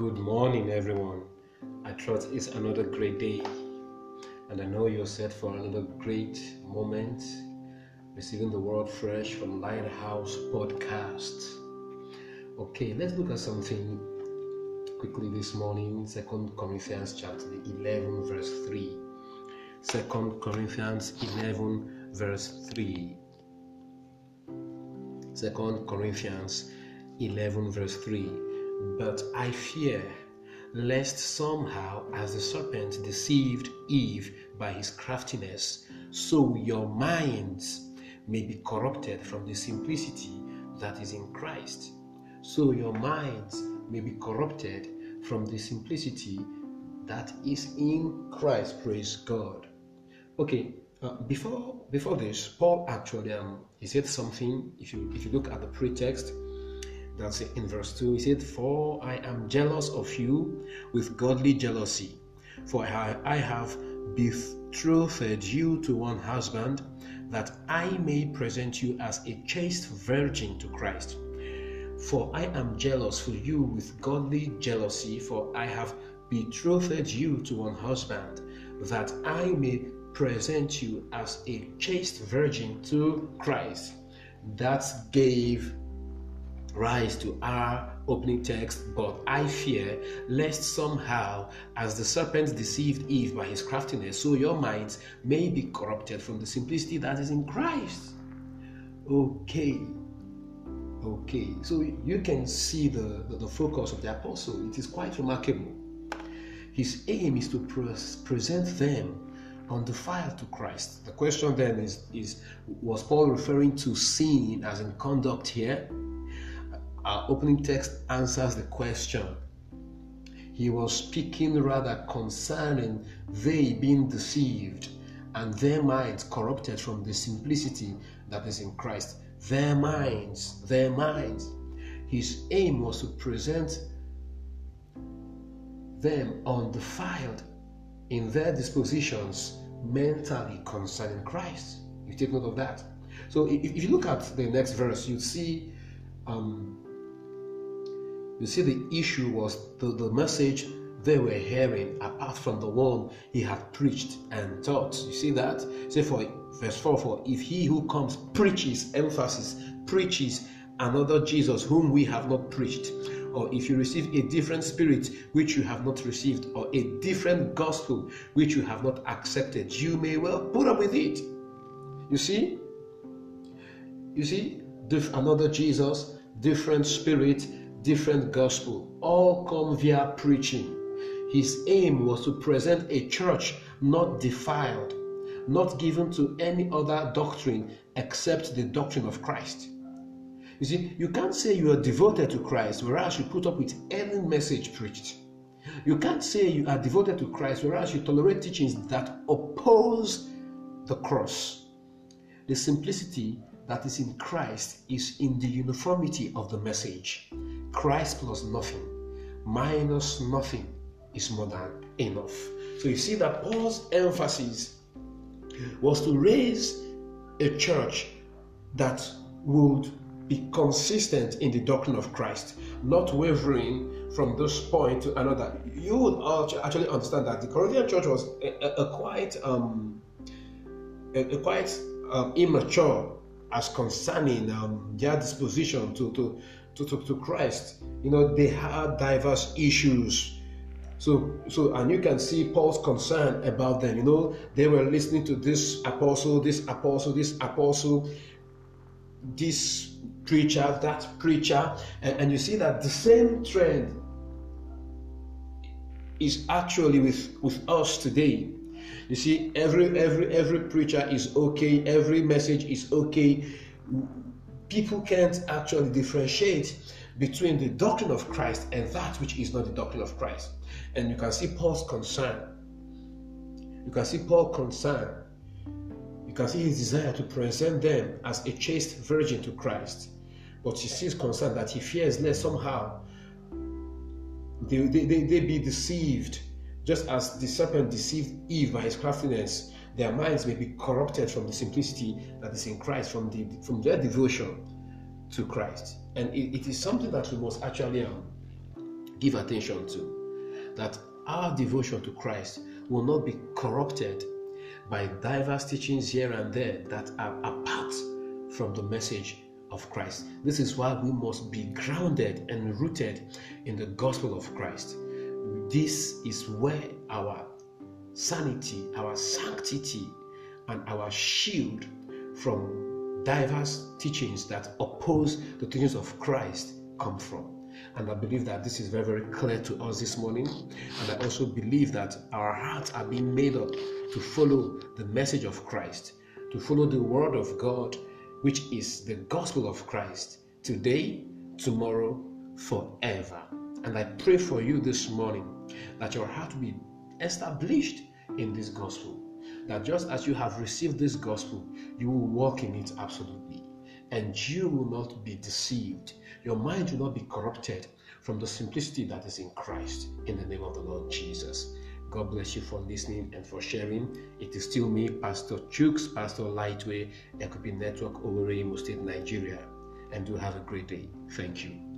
Good morning, everyone. I trust it's another great day, and I know you're set for another great moment receiving the world fresh from Lighthouse Podcast. Okay, let's look at something quickly this morning. Second Corinthians chapter 11, verse 3. Second Corinthians 11, verse 3. Second Corinthians 11, verse 3. But I fear lest somehow, as the serpent deceived Eve by his craftiness, so your minds may be corrupted from the simplicity that is in Christ. So your minds may be corrupted from the simplicity that is in Christ. Praise God. Okay, uh, before before this, Paul actually um, he said something. If you if you look at the pretext, that's in verse 2. He said, For I am jealous of you with godly jealousy, for I have betrothed you to one husband, that I may present you as a chaste virgin to Christ. For I am jealous for you with godly jealousy, for I have betrothed you to one husband, that I may present you as a chaste virgin to Christ. That gave rise to our opening text, but I fear lest somehow, as the serpent deceived Eve by his craftiness, so your minds may be corrupted from the simplicity that is in Christ. Okay. Okay, so you can see the, the, the focus of the apostle. It is quite remarkable. His aim is to present them on the fire to Christ. The question then is, is was Paul referring to sin as in conduct here? Our opening text answers the question. He was speaking rather concerning they being deceived and their minds corrupted from the simplicity that is in Christ. Their minds, their minds. His aim was to present them undefiled in their dispositions mentally concerning Christ. You take note of that. So if, you look at the next verse, you see um, you see, the issue was the, the message they were hearing apart from the one he had preached and taught. You see that? Say for verse 4 for if he who comes preaches, emphasis, preaches another Jesus whom we have not preached, or if you receive a different spirit which you have not received, or a different gospel which you have not accepted, you may well put up with it. You see? You see, another Jesus, different spirit, different gospel, all come via preaching. His aim was to present a church not defiled, not given to any other doctrine except the doctrine of Christ. You see, you can't say you are devoted to Christ whereas you put up with any message preached. You can't say you are devoted to Christ whereas you tolerate teachings that oppose the cross. The simplicity that is in Christ is in the uniformity of the message. Christ plus nothing minus nothing is more than enough. So you see that Paul's emphasis was to raise a church that would be consistent in the doctrine of Christ, not wavering from this point to another. You would actually understand that the Corinthian church was a, a, a quite um, a, a quite um, immature as concerning um, their disposition to, to, to, to, to Christ. You know, they had diverse issues. So, so, and you can see Paul's concern about them. You know, they were listening to this apostle, this apostle, this apostle, this preacher, that preacher, and, and you see that the same trend is actually with, with us today. You see, every every every preacher is okay, every message is okay. People can't actually differentiate between the doctrine of Christ and that which is not the doctrine of Christ. And you can see Paul's concern. You can see Paul's concern. You can see his desire to present them as a chaste virgin to Christ. But he sees concern that he fears lest somehow they, they, they, they be deceived just as the serpent deceived Eve by his craftiness, their minds may be corrupted from the simplicity that is in Christ, from, the, from their devotion to Christ. And it, it is something that we must actually um, give attention to. That our devotion to Christ will not be corrupted by diverse teachings here and there that are apart from the message of Christ. This is why we must be grounded and rooted in the gospel of Christ. This is where our sanity, our sanctity, and our shield from diverse teachings that oppose the teachings of Christ come from. And I believe that this is very, very clear to us this morning. And I also believe that our hearts are being made up to follow the message of Christ, to follow the word of God, which is the gospel of Christ, today, tomorrow, forever. And I pray for you this morning that your heart be established in this gospel. That just as you have received this gospel, you will walk in it absolutely. And you will not be deceived. Your mind will not be corrupted from the simplicity that is in Christ. In the name of the Lord Jesus. God bless you for listening and for sharing. It is still me, Pastor Chooks, Pastor Lightway, Equipping Network, Owerri, State, Nigeria. And do have a great day. Thank you.